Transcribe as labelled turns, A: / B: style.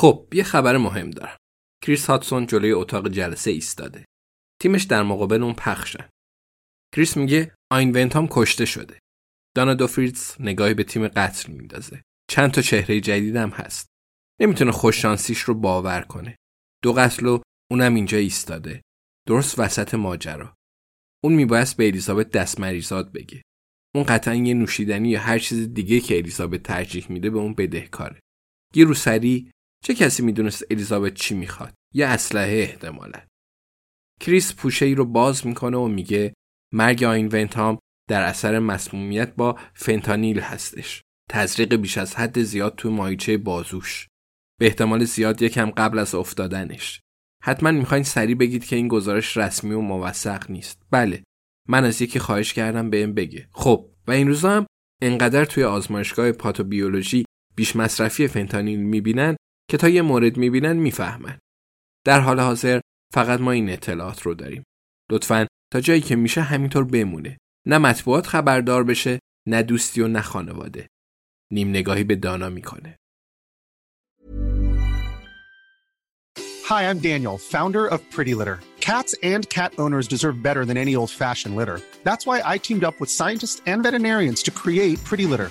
A: خب یه خبر مهم دارم. کریس هاتسون جلوی اتاق جلسه ایستاده. تیمش در مقابل اون پخشن. کریس میگه آینونتام کشته شده. دانا دوفریتز نگاهی به تیم قتل میندازه. چند تا چهره جدیدم هست. نمی‌تونه خوششانسیش رو باور کنه. دو قتل و اونم اینجا ایستاده. درست وسط ماجرا. اون میبایست به الیزابت دست مریضات بگه. اون قطعا یه نوشیدنی یا هر چیز دیگه که الیزابت ترجیح میده به اون بدهکاره. یه روسری چه کسی می‌دونست الیزابت چی می‌خواد؟ یه اسلحه احتمالا. کریس پوشه ای رو باز می‌کنه و میگه مرگ آینونتام در اثر مسمومیت با فنتانیل هستش. تزریق بیش از حد زیاد تو ماهیچه بازوش. به احتمال زیاد یکم قبل از افتادنش. حتما می‌خواین سریع بگید که این گزارش رسمی و موثق نیست. بله. من از یکی خواهش کردم بهم بگه. خب و این روزا هم انقدر توی آزمایشگاه پاتوبیولوژی بیش مصرفی فنتانیل می‌بینن که تا یه مورد می‌بینن می‌فهمن. در حال حاضر فقط ما این اطلاعات رو داریم. لطفا تا جایی که میشه همینطور بمونه. نه مطبوعات خبردار بشه، نه دوستی و نه خانواده. نیم نگاهی به دانا می‌کنه.
B: Hi, I'm Daniel, founder of Pretty Litter. Cats and cat owners deserve better than any old-fashioned litter. That's why I teamed up with scientists and veterinarians to create Pretty Litter.